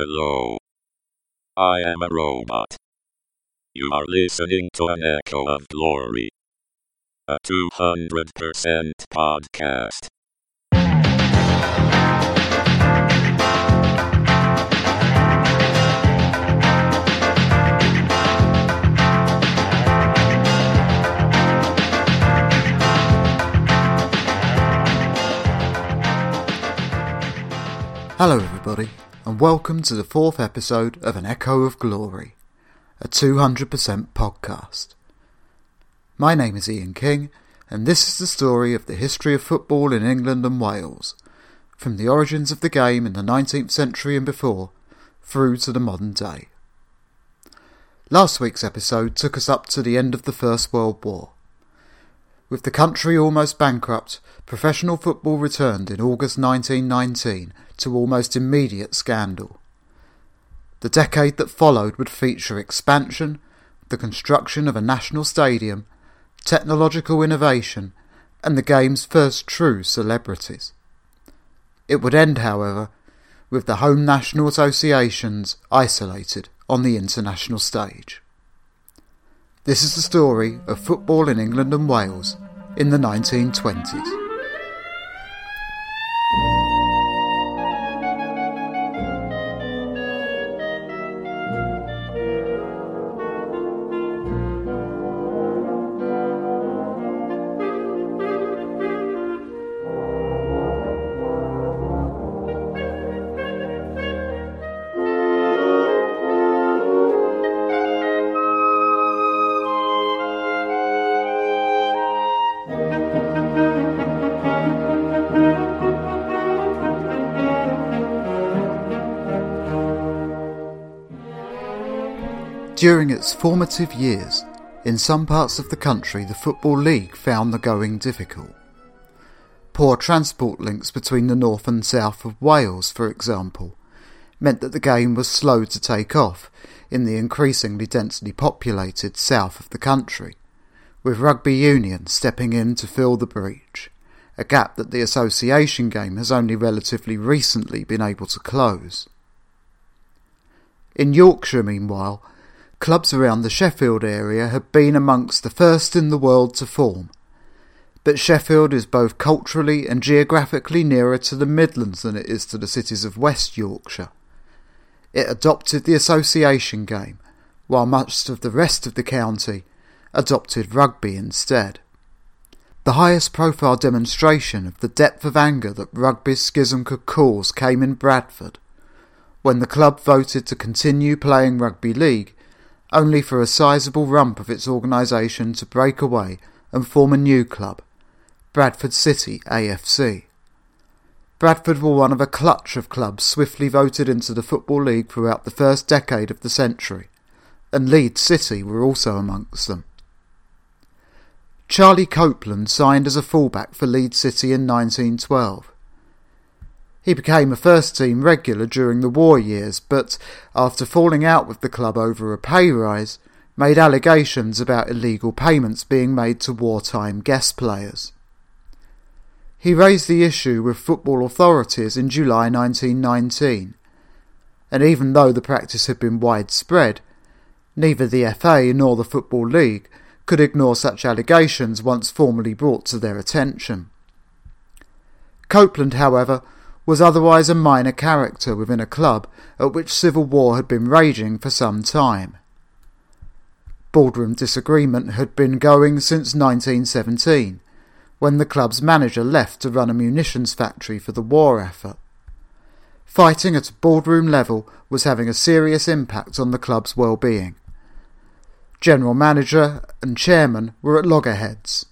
Hello. I am a robot. You are listening to an echo of glory. A 200% podcast. Hello, everybody, and welcome to the fourth episode of An Echo of Glory, a 200% podcast. My name is Ian King, and this is the story of the history of football in England and Wales, from the origins of the game in the 19th century and before, through to the modern day. Last week's episode took us up to the end of the First World War. With the country almost bankrupt, professional football returned in August 1919 to almost immediate scandal. The decade that followed would feature expansion, the construction of a national stadium, technological innovation, and the game's first true celebrities. It would end, however, with the home national associations isolated on the international stage. This is the story of football in England and Wales in the 1920s. During its formative years, in some parts of the country the Football League found the going difficult. Poor transport links between the north and south of Wales, for example, meant that the game was slow to take off in the increasingly densely populated south of the country, with rugby union stepping in to fill the breach, a gap that the association game has only relatively recently been able to close. In Yorkshire, meanwhile, clubs around the Sheffield area had been amongst the first in the world to form. But Sheffield is both culturally and geographically nearer to the Midlands than it is to the cities of West Yorkshire. It adopted the association game, while much of the rest of the county adopted rugby instead. The highest profile demonstration of the depth of anger that rugby's schism could cause came in Bradford, when the club voted to continue playing rugby league only for a sizable rump of its organisation to break away and form a new club, Bradford City AFC. Bradford were one of a clutch of clubs swiftly voted into the Football League throughout the first decade of the century, and Leeds City were also amongst them. Charlie Copeland signed as a fullback for Leeds City in 1912. He became a first team regular during the war years, but after falling out with the club over a pay rise, made allegations about illegal payments being made to wartime guest players. He raised the issue with football authorities in July 1919, and even though the practice had been widespread, neither the FA nor the Football League could ignore such allegations once formally brought to their attention. Copeland, however, was otherwise a minor character within a club at which civil war had been raging for some time. Boardroom disagreement had been going since 1917, when the club's manager left to run a munitions factory for the war effort. Fighting at a boardroom level was having a serious impact on the club's well-being. General manager and chairman were at loggerheads,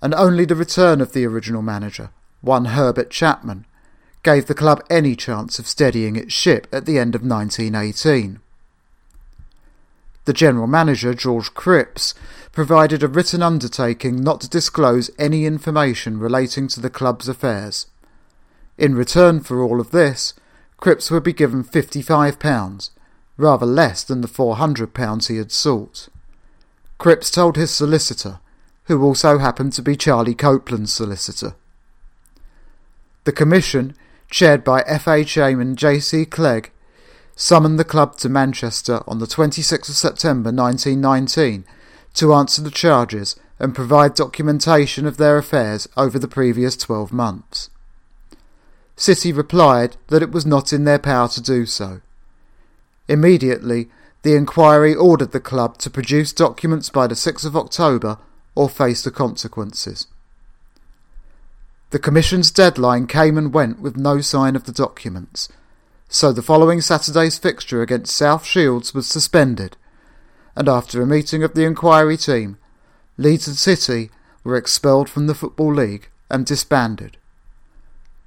and only the return of the original manager, one Herbert Chapman, gave the club any chance of steadying its ship at the end of 1918. The general manager, George Cripps, provided a written undertaking not to disclose any information relating to the club's affairs. In return for all of this, Cripps would be given £55, rather less than the £400 he had sought. Cripps told his solicitor, who also happened to be Charlie Copeland's solicitor. The commission chaired by FA chairman J.C. Clegg, summoned the club to Manchester on the 26th of September 1919 to answer the charges and provide documentation of their affairs over the previous 12 months. City replied that it was not in their power to do so. Immediately, the inquiry ordered the club to produce documents by the 6th of October or face the consequences. The Commission's deadline came and went with no sign of the documents, so the following Saturday's fixture against South Shields was suspended, and after a meeting of the inquiry team, Leeds and City were expelled from the Football League and disbanded.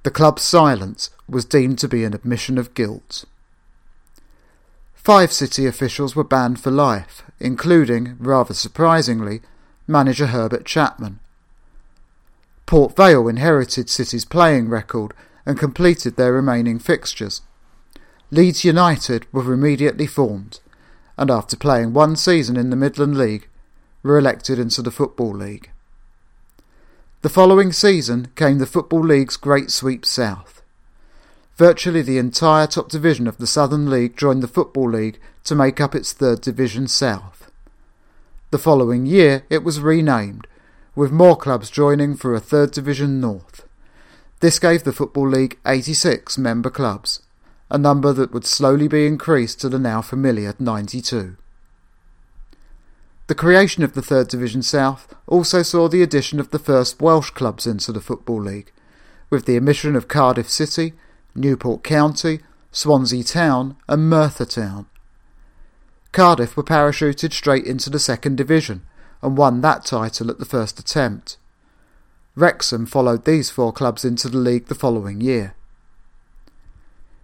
The club's silence was deemed to be an admission of guilt. Five City officials were banned for life, including, rather surprisingly, manager Herbert Chapman. Port Vale inherited City's playing record and completed their remaining fixtures. Leeds United were immediately formed, and after playing one season in the Midland League, were elected into the Football League. The following season came the Football League's Great Sweep South. Virtually the entire top division of the Southern League joined the Football League to make up its Third Division South. The following year it was renamed, with more clubs joining for a Third Division North. This gave the Football League 86 member clubs, a number that would slowly be increased to the now familiar 92. The creation of the Third Division South also saw the addition of the first Welsh clubs into the Football League, with the admission of Cardiff City, Newport County, Swansea Town, and Merthyr Town. Cardiff were parachuted straight into the Second Division and won that title at the first attempt. Wrexham followed these four clubs into the league the following year.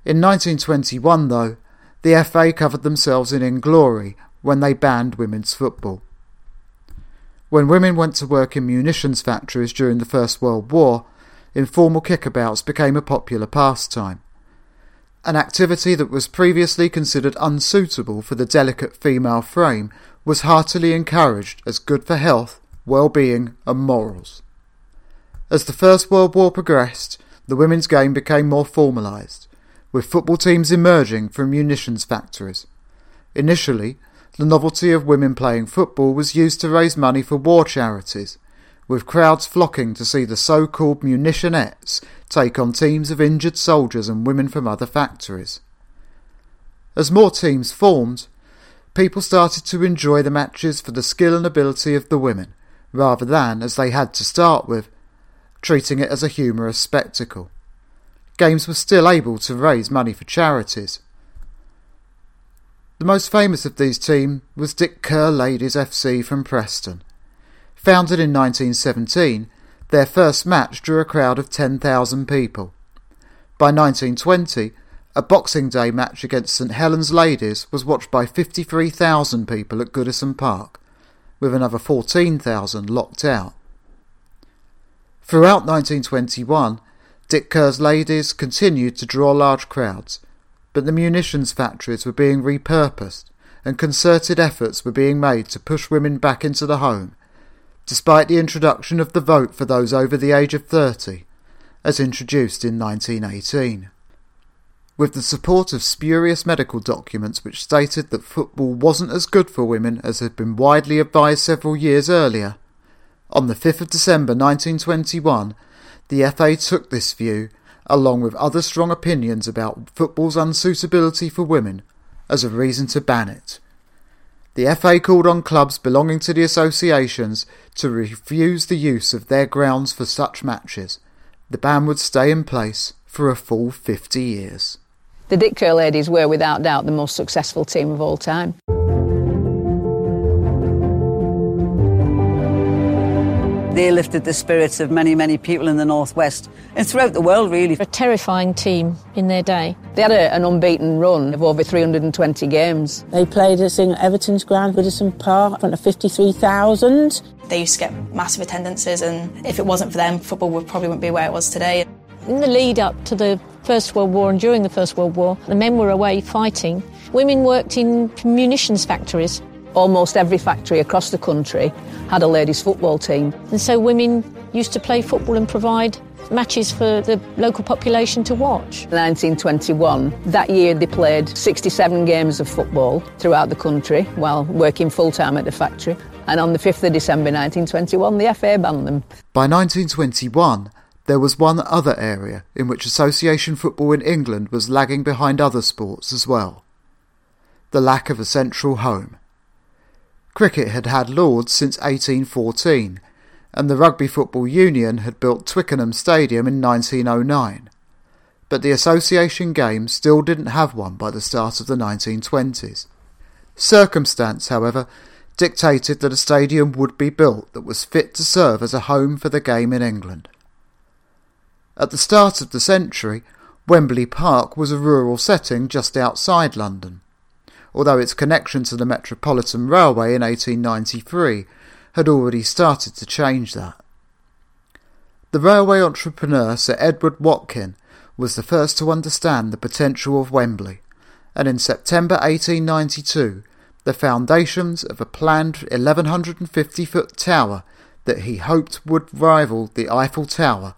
In 1921, though, the FA covered themselves in inglory when they banned women's football. When women went to work in munitions factories during the First World War, informal kickabouts became a popular pastime. An activity that was previously considered unsuitable for the delicate female frame was heartily encouraged as good for health, well-being and morals. As the First World War progressed, the women's game became more formalised, with football teams emerging from munitions factories. Initially, the novelty of women playing football was used to raise money for war charities, with crowds flocking to see the so-called munitionettes take on teams of injured soldiers and women from other factories. As more teams formed, people started to enjoy the matches for the skill and ability of the women, rather than, as they had to start with, treating it as a humorous spectacle. Games were still able to raise money for charities, the most famous of these teams was Dick Kerr Ladies FC from Preston. Founded in 1917, their first match drew a crowd of 10,000 people. By 1920, a Boxing Day match against St Helens Ladies was watched by 53,000 people at Goodison Park, with another 14,000 locked out. Throughout 1921, Dick Kerr's Ladies continued to draw large crowds, but the munitions factories were being repurposed and concerted efforts were being made to push women back into the home, despite the introduction of the vote for those over the age of 30, as introduced in 1918. With the support of spurious medical documents which stated that football wasn't as good for women as had been widely advised several years earlier, on the 5th of December 1921, the FA took this view along with other strong opinions about football's unsuitability for women, as a reason to ban it. The FA called on clubs belonging to the associations to refuse the use of their grounds for such matches. The ban would stay in place for a full 50 years. The Dick Kerr ladies were without doubt the most successful team of all time. They lifted the spirits of many, many people in the Northwest and throughout the world, really. A terrifying team in their day. They had a, an unbeaten run of over 320 games. They played us in Everton's ground, Goodison Park, in front of 53,000. They used to get massive attendances, and if it wasn't for them, football would probably wouldn't be where it was today. In the lead up to the First World War and during the First World War, the men were away fighting. Women worked in munitions factories almost every factory across the country had a ladies' football team. And so women used to play football and provide matches for the local population to watch. 1921, that year they played 67 games of football throughout the country while working full time at the factory. And on the 5th of December 1921, the FA banned them. By 1921, there was one other area in which association football in England was lagging behind other sports as well the lack of a central home. Cricket had had Lords since 1814, and the Rugby Football Union had built Twickenham Stadium in 1909. But the association game still didn't have one by the start of the 1920s. Circumstance, however, dictated that a stadium would be built that was fit to serve as a home for the game in England. At the start of the century, Wembley Park was a rural setting just outside London, although its connection to the Metropolitan Railway in 1893 had already started to change that. The railway entrepreneur Sir Edward Watkin was the first to understand the potential of Wembley, and in September 1892 the foundations of a planned 1150 foot tower that he hoped would rival the Eiffel Tower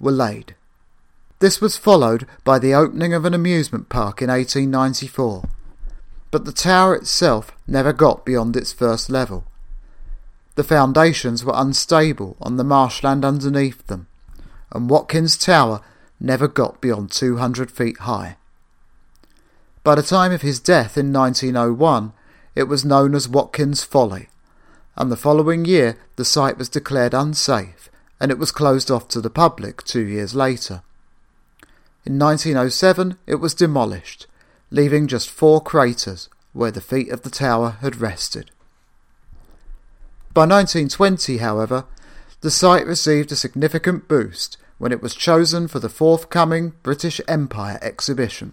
were laid. This was followed by the opening of an amusement park in 1894, but the tower itself never got beyond its first level. The foundations were unstable on the marshland underneath them, and Watkins Tower never got beyond 200 feet high. By the time of his death in 1901, it was known as Watkins Folly, and the following year the site was declared unsafe and it was closed off to the public two years later. In 1907 it was demolished, leaving just four craters where the feet of the tower had rested. By 1920, however, the site received a significant boost when it was chosen for the forthcoming British Empire exhibition.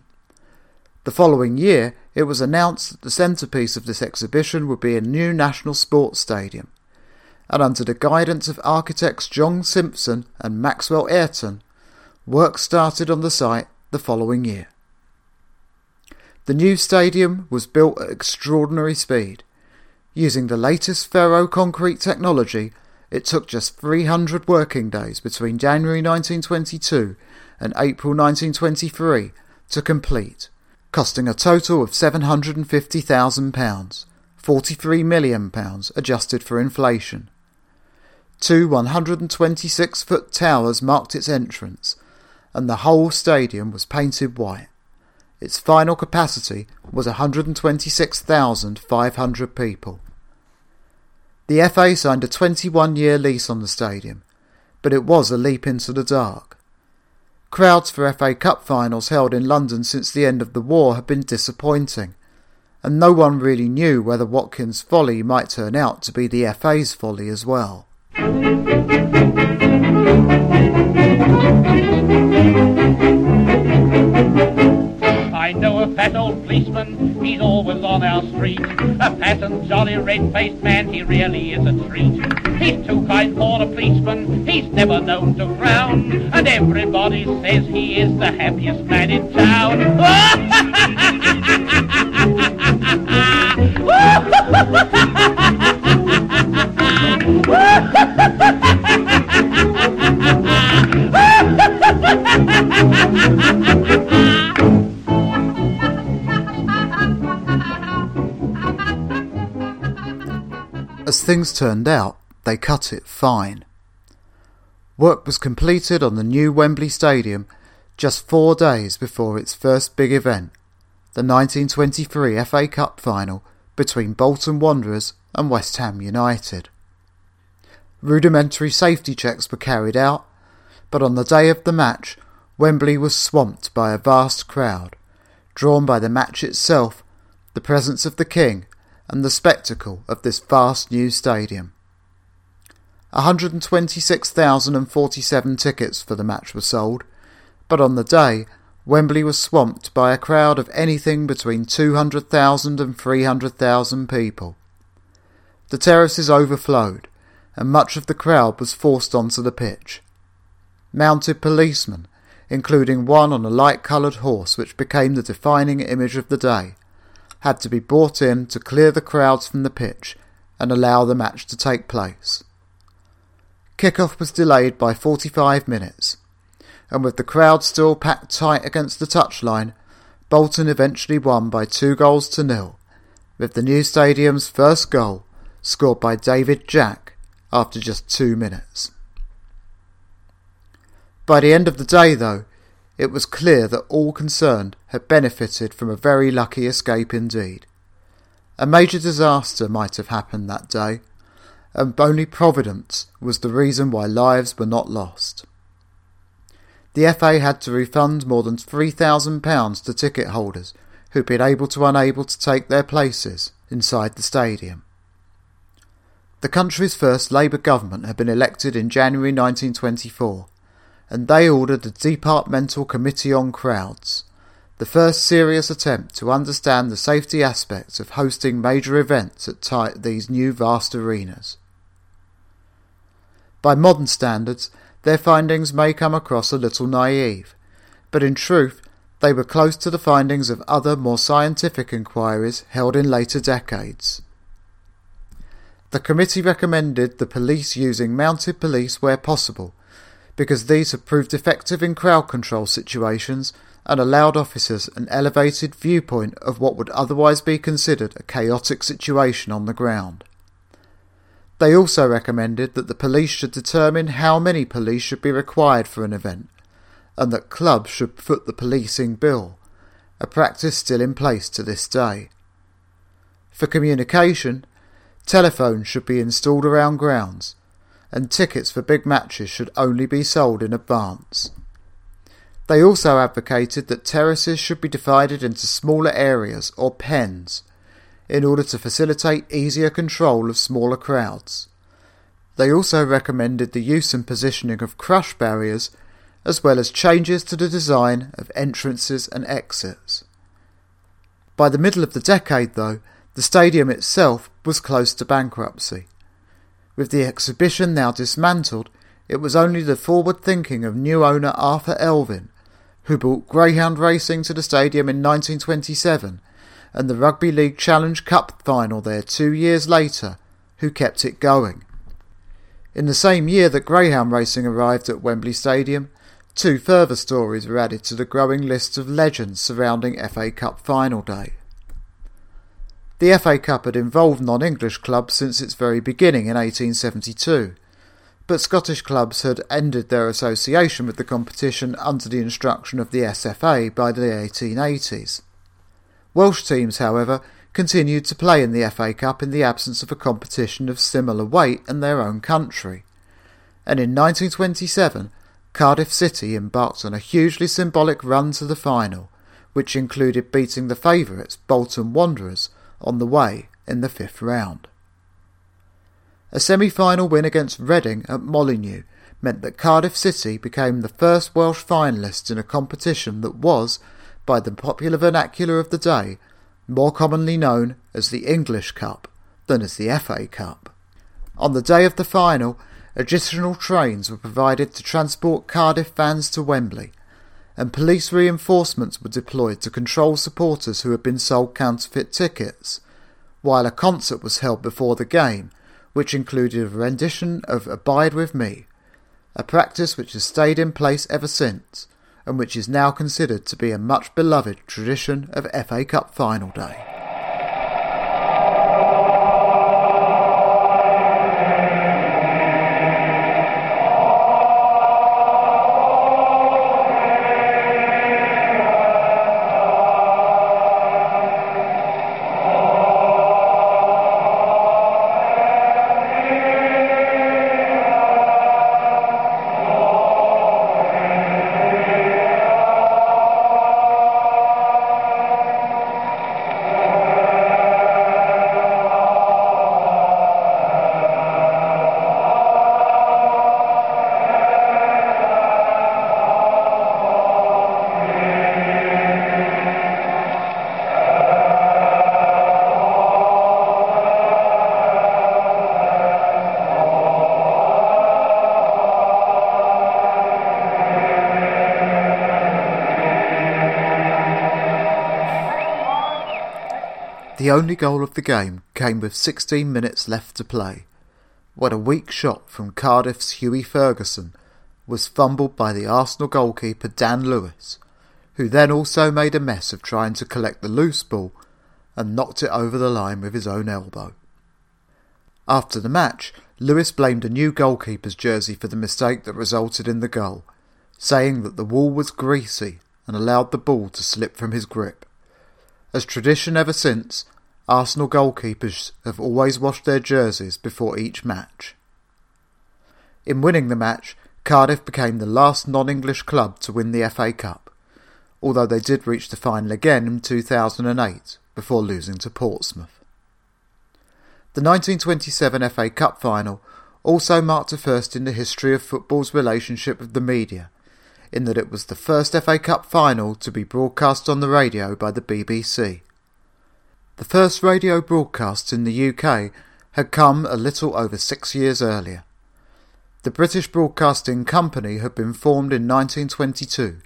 The following year, it was announced that the centrepiece of this exhibition would be a new National Sports Stadium, and under the guidance of architects John Simpson and Maxwell Ayrton, work started on the site the following year. The new stadium was built at extraordinary speed. Using the latest ferro concrete technology, it took just 300 working days between January 1922 and April 1923 to complete, costing a total of £750,000, £43 million adjusted for inflation. Two 126 foot towers marked its entrance, and the whole stadium was painted white. Its final capacity was 126,500 people. The FA signed a 21 year lease on the stadium, but it was a leap into the dark. Crowds for FA Cup finals held in London since the end of the war had been disappointing, and no one really knew whether Watkins' folly might turn out to be the FA's folly as well. I know a fat old policeman, he's always on our street. A fat and jolly red-faced man, he really is a treat. He's too kind for a policeman, he's never known to frown. And everybody says he is the happiest man in town. As things turned out, they cut it fine. Work was completed on the new Wembley Stadium just four days before its first big event, the 1923 FA Cup final between Bolton Wanderers and West Ham United. Rudimentary safety checks were carried out, but on the day of the match, Wembley was swamped by a vast crowd, drawn by the match itself, the presence of the King, and the spectacle of this vast new stadium. 126,047 tickets for the match were sold, but on the day, Wembley was swamped by a crowd of anything between 200,000 and 300,000 people. The terraces overflowed, and much of the crowd was forced onto the pitch. Mounted policemen, including one on a light coloured horse which became the defining image of the day, had to be brought in to clear the crowds from the pitch and allow the match to take place. Kickoff was delayed by 45 minutes, and with the crowd still packed tight against the touchline, Bolton eventually won by two goals to nil, with the new stadium's first goal scored by David Jack after just two minutes. By the end of the day, though, it was clear that all concerned had benefited from a very lucky escape indeed. A major disaster might have happened that day, and only Providence was the reason why lives were not lost. The FA had to refund more than £3,000 to ticket holders who'd been able to unable to take their places inside the stadium. The country's first Labour government had been elected in January 1924, and they ordered a Departmental Committee on Crowds, the first serious attempt to understand the safety aspects of hosting major events at these new vast arenas. By modern standards, their findings may come across a little naive, but in truth, they were close to the findings of other more scientific inquiries held in later decades. The committee recommended the police using mounted police where possible, because these have proved effective in crowd control situations and allowed officers an elevated viewpoint of what would otherwise be considered a chaotic situation on the ground. They also recommended that the police should determine how many police should be required for an event, and that clubs should foot the policing bill, a practice still in place to this day. For communication, telephones should be installed around grounds, and tickets for big matches should only be sold in advance. They also advocated that terraces should be divided into smaller areas or pens in order to facilitate easier control of smaller crowds. They also recommended the use and positioning of crush barriers as well as changes to the design of entrances and exits. By the middle of the decade, though, the stadium itself was close to bankruptcy. With the exhibition now dismantled, it was only the forward thinking of new owner Arthur Elvin who brought greyhound racing to the stadium in 1927 and the Rugby League Challenge Cup final there two years later, who kept it going. In the same year that greyhound racing arrived at Wembley Stadium, two further stories were added to the growing list of legends surrounding FA Cup final day. The FA Cup had involved non English clubs since its very beginning in 1872 but Scottish clubs had ended their association with the competition under the instruction of the SFA by the 1880s. Welsh teams, however, continued to play in the FA Cup in the absence of a competition of similar weight in their own country. And in 1927, Cardiff City embarked on a hugely symbolic run to the final, which included beating the favourites Bolton Wanderers on the way in the fifth round. A semi-final win against Reading at Molineux meant that Cardiff City became the first Welsh finalists in a competition that was, by the popular vernacular of the day, more commonly known as the English Cup than as the FA Cup. On the day of the final, additional trains were provided to transport Cardiff fans to Wembley, and police reinforcements were deployed to control supporters who had been sold counterfeit tickets, while a concert was held before the game which included a rendition of Abide With Me, a practice which has stayed in place ever since, and which is now considered to be a much beloved tradition of FA Cup final day. The only goal of the game came with 16 minutes left to play, when a weak shot from Cardiff's Hughie Ferguson was fumbled by the Arsenal goalkeeper Dan Lewis, who then also made a mess of trying to collect the loose ball and knocked it over the line with his own elbow. After the match, Lewis blamed a new goalkeeper's jersey for the mistake that resulted in the goal, saying that the wall was greasy and allowed the ball to slip from his grip. As tradition ever since, Arsenal goalkeepers have always washed their jerseys before each match. In winning the match, Cardiff became the last non English club to win the FA Cup, although they did reach the final again in 2008 before losing to Portsmouth. The 1927 FA Cup final also marked a first in the history of football's relationship with the media, in that it was the first FA Cup final to be broadcast on the radio by the BBC. The first radio broadcasts in the UK had come a little over six years earlier. The British Broadcasting Company had been formed in 1922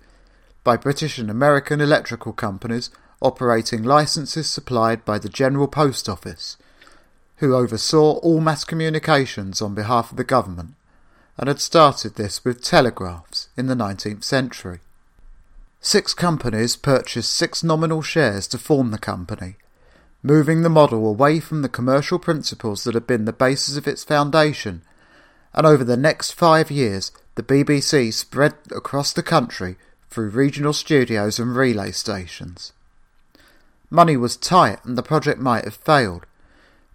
by British and American electrical companies operating licenses supplied by the General Post Office who oversaw all mass communications on behalf of the government and had started this with telegraphs in the 19th century. Six companies purchased six nominal shares to form the company, moving the model away from the commercial principles that had been the basis of its foundation, and over the next five years the BBC spread across the country through regional studios and relay stations. Money was tight and the project might have failed,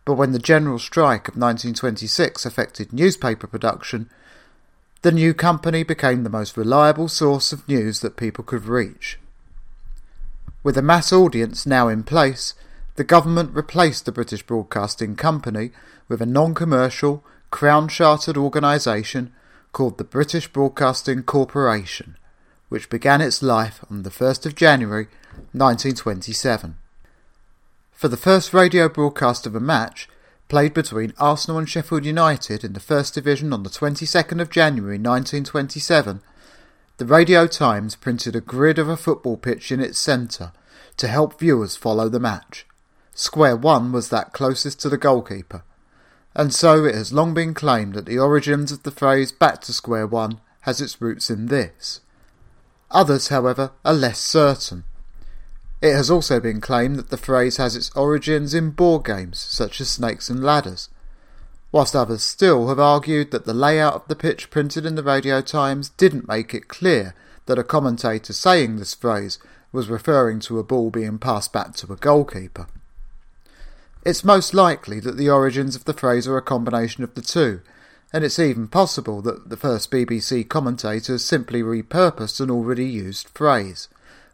but when the general strike of 1926 affected newspaper production, the new company became the most reliable source of news that people could reach. With a mass audience now in place, the government replaced the British Broadcasting Company with a non commercial, Crown chartered organisation called the British Broadcasting Corporation, which began its life on the 1st of January 1927 for the first radio broadcast of a match played between Arsenal and Sheffield United in the First Division on the 22nd of January 1927, the Radio Times printed a grid of a football pitch in its centre to help viewers follow the match. Square 1 was that closest to the goalkeeper, and so it has long been claimed that the origins of the phrase back to square 1 has its roots in this. Others, however, are less certain. It has also been claimed that the phrase has its origins in board games such as Snakes and Ladders, whilst others still have argued that the layout of the pitch printed in the Radio Times didn't make it clear that a commentator saying this phrase was referring to a ball being passed back to a goalkeeper. It's most likely that the origins of the phrase are a combination of the two, and it's even possible that the first BBC commentators simply repurposed an already used phrase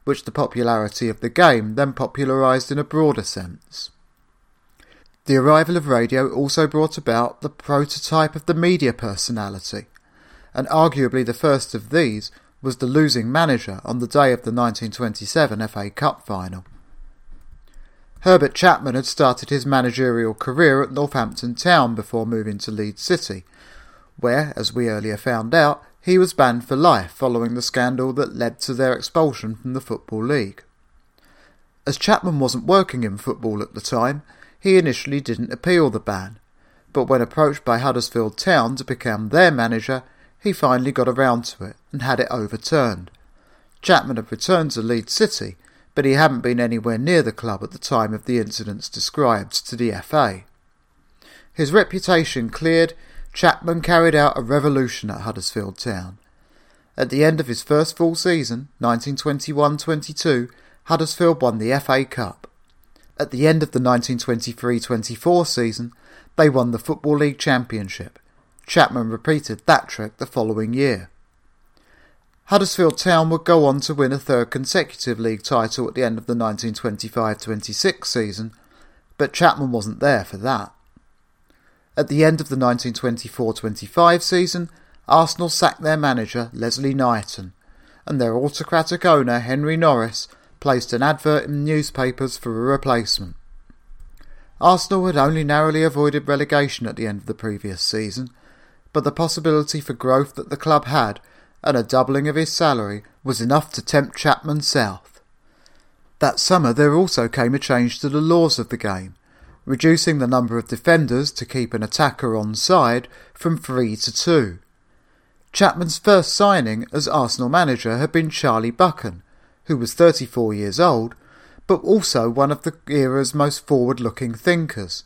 which the popularity of the game then popularised in a broader sense. The arrival of radio also brought about the prototype of the media personality, and arguably the first of these was the losing manager on the day of the 1927 FA Cup final. Herbert Chapman had started his managerial career at Northampton Town before moving to Leeds City, where, as we earlier found out, he was banned for life following the scandal that led to their expulsion from the Football League. As Chapman wasn't working in football at the time, he initially didn't appeal the ban, but when approached by Huddersfield Town to become their manager, he finally got around to it and had it overturned. Chapman had returned to Leeds City, but he hadn't been anywhere near the club at the time of the incidents described to the FA. His reputation cleared, Chapman carried out a revolution at Huddersfield Town. At the end of his first full season, 1921-22, Huddersfield won the FA Cup. At the end of the 1923-24 season, they won the Football League Championship. Chapman repeated that trick the following year. Huddersfield Town would go on to win a third consecutive league title at the end of the 1925-26 season, but Chapman wasn't there for that. At the end of the 1924-25 season, Arsenal sacked their manager Leslie Knighton, and their autocratic owner Henry Norris placed an advert in newspapers for a replacement. Arsenal had only narrowly avoided relegation at the end of the previous season, but the possibility for growth that the club had and a doubling of his salary was enough to tempt Chapman south. That summer there also came a change to the laws of the game, reducing the number of defenders to keep an attacker on side from three to two. Chapman's first signing as Arsenal manager had been Charlie Buchan, who was 34 years old, but also one of the era's most forward looking thinkers.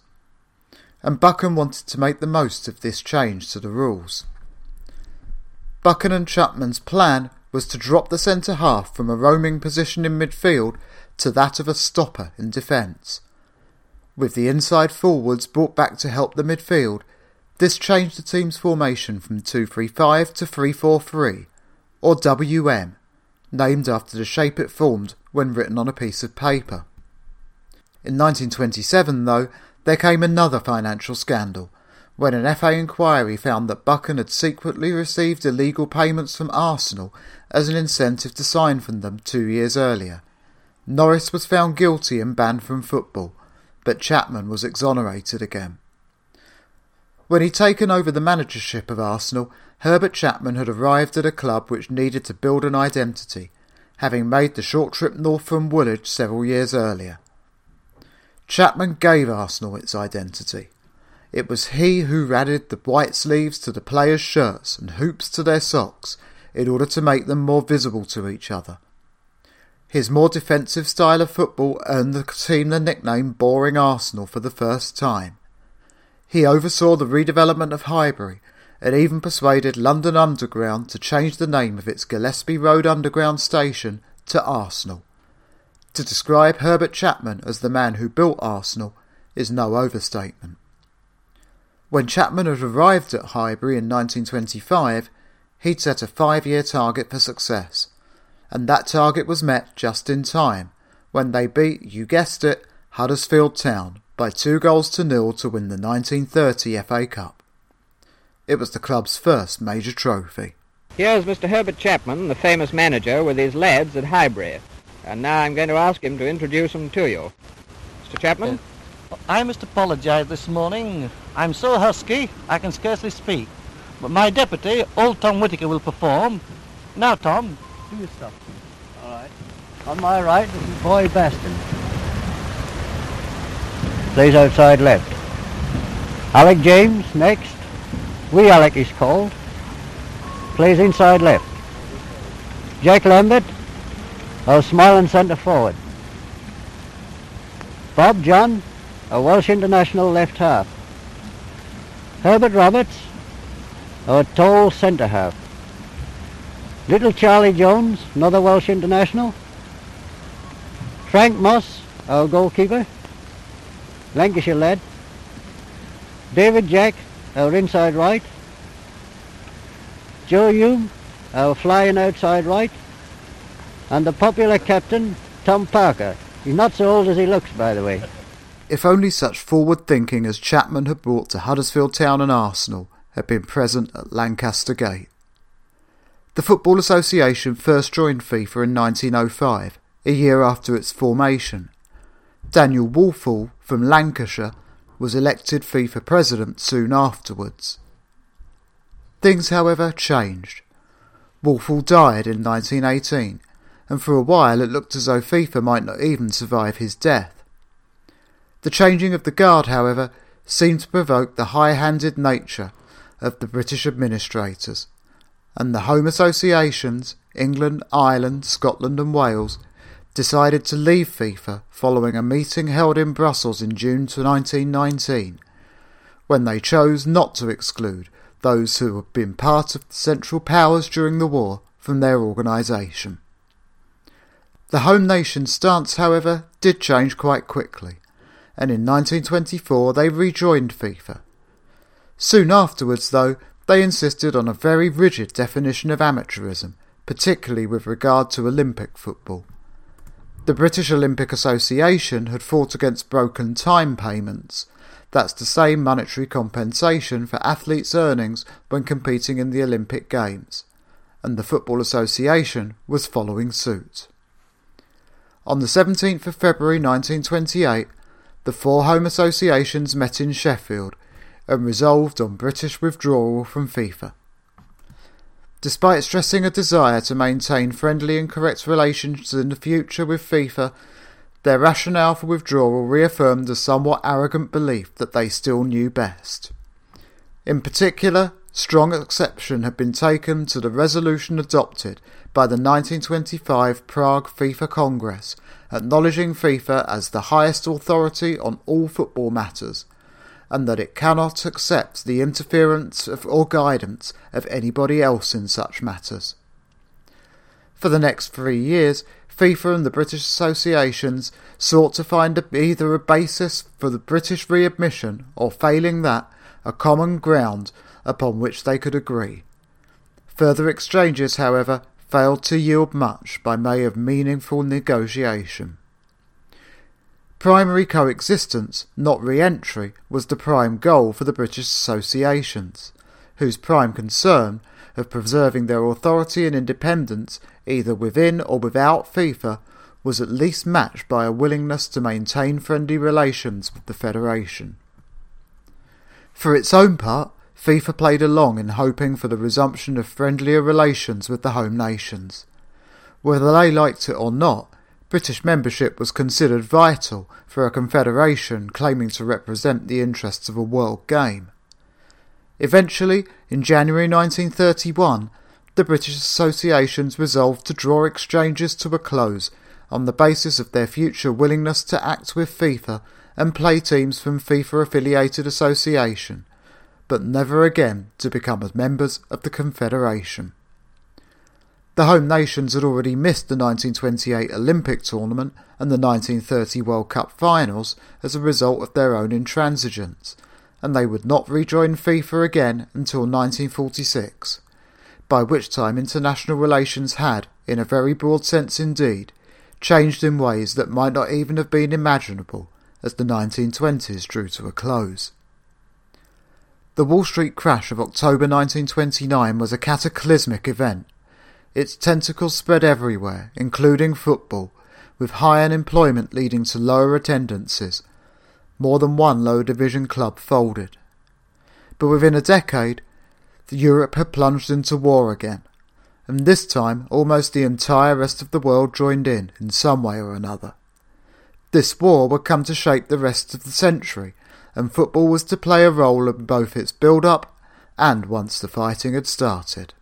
And Buchan wanted to make the most of this change to the rules. Buchan and Chapman's plan was to drop the centre half from a roaming position in midfield to that of a stopper in defence. With the inside forwards brought back to help the midfield, this changed the team's formation from 2-3-5 to 3-4-3, or WM, named after the shape it formed when written on a piece of paper. In 1927, though, there came another financial scandal, when an FA inquiry found that Buchan had secretly received illegal payments from Arsenal as an incentive to sign from them two years earlier. Norris was found guilty and banned from football, but Chapman was exonerated again. When he'd taken over the managership of Arsenal, Herbert Chapman had arrived at a club which needed to build an identity, having made the short trip north from Woolwich several years earlier. Chapman gave Arsenal its identity. It was he who added the white sleeves to the players' shirts and hoops to their socks in order to make them more visible to each other. His more defensive style of football earned the team the nickname Boring Arsenal for the first time. He oversaw the redevelopment of Highbury and even persuaded London Underground to change the name of its Gillespie Road Underground station to Arsenal. To describe Herbert Chapman as the man who built Arsenal is no overstatement. When Chapman had arrived at Highbury in 1925, he'd set a five year target for success and that target was met just in time when they beat, you guessed it, Huddersfield Town by two goals to nil to win the 1930 FA Cup. It was the club's first major trophy. Here's Mr. Herbert Chapman, the famous manager, with his lads at Highbury. And now I'm going to ask him to introduce them to you. Mr. Chapman? I must apologise this morning. I'm so husky I can scarcely speak. But my deputy, old Tom Whittaker, will perform. Now, Tom, do your stuff. All right. On my right, this is Boy Bastin. Plays outside left. Alec James, next. Wee Alec is called. Plays inside left. Jack Lambert, our smiling centre forward. Bob John, a Welsh international left half. Herbert Roberts, our tall centre half. Little Charlie Jones, another Welsh international. Frank Moss, our goalkeeper. Lancashire lad. David Jack, our inside right. Joe Hulme, our flying outside right. And the popular captain, Tom Parker. He's not so old as he looks, by the way. If only such forward thinking as Chapman had brought to Huddersfield Town and Arsenal had been present at Lancaster Gate. The Football Association first joined FIFA in 1905, a year after its formation. Daniel Woolfall from Lancashire was elected FIFA president soon afterwards. Things, however, changed. Woolfall died in 1918, and for a while it looked as though FIFA might not even survive his death. The changing of the guard, however, seemed to provoke the high handed nature of the British administrators and the home associations, England, Ireland, Scotland, and Wales, decided to leave FIFA following a meeting held in Brussels in June 1919, when they chose not to exclude those who had been part of the Central Powers during the war from their organisation. The home nation's stance, however, did change quite quickly, and in 1924 they rejoined FIFA. Soon afterwards, though, they insisted on a very rigid definition of amateurism, particularly with regard to Olympic football. The British Olympic Association had fought against broken time payments. That's to say, monetary compensation for athletes' earnings when competing in the Olympic Games, and the Football Association was following suit. On the 17th of February 1928, the four home associations met in Sheffield and resolved on British withdrawal from FIFA. Despite stressing a desire to maintain friendly and correct relations in the future with FIFA, their rationale for withdrawal reaffirmed a somewhat arrogant belief that they still knew best. In particular, strong exception had been taken to the resolution adopted by the 1925 Prague FIFA Congress, acknowledging FIFA as the highest authority on all football matters, and that it cannot accept the interference of, or guidance of anybody else in such matters. For the next three years, FIFA and the British associations sought to find either a basis for the British readmission or, failing that, a common ground upon which they could agree. Further exchanges, however, failed to yield much by way of meaningful negotiation. Primary coexistence, not re entry, was the prime goal for the British associations, whose prime concern of preserving their authority and independence either within or without FIFA was at least matched by a willingness to maintain friendly relations with the Federation. For its own part, FIFA played along in hoping for the resumption of friendlier relations with the home nations. Whether they liked it or not, British membership was considered vital for a confederation claiming to represent the interests of a world game. Eventually, in January 1931, the British associations resolved to draw exchanges to a close on the basis of their future willingness to act with FIFA and play teams from FIFA affiliated association but never again to become as members of the Confederation. The home nations had already missed the 1928 Olympic tournament and the 1930 World Cup finals as a result of their own intransigence, and they would not rejoin FIFA again until 1946, by which time international relations had, in a very broad sense indeed, changed in ways that might not even have been imaginable as the 1920s drew to a close. The Wall Street crash of October 1929 was a cataclysmic event. Its tentacles spread everywhere, including football, with high unemployment leading to lower attendances. More than one lower division club folded. But within a decade, Europe had plunged into war again, and this time almost the entire rest of the world joined in in some way or another. This war would come to shape the rest of the century and football was to play a role in both its build up and once the fighting had started.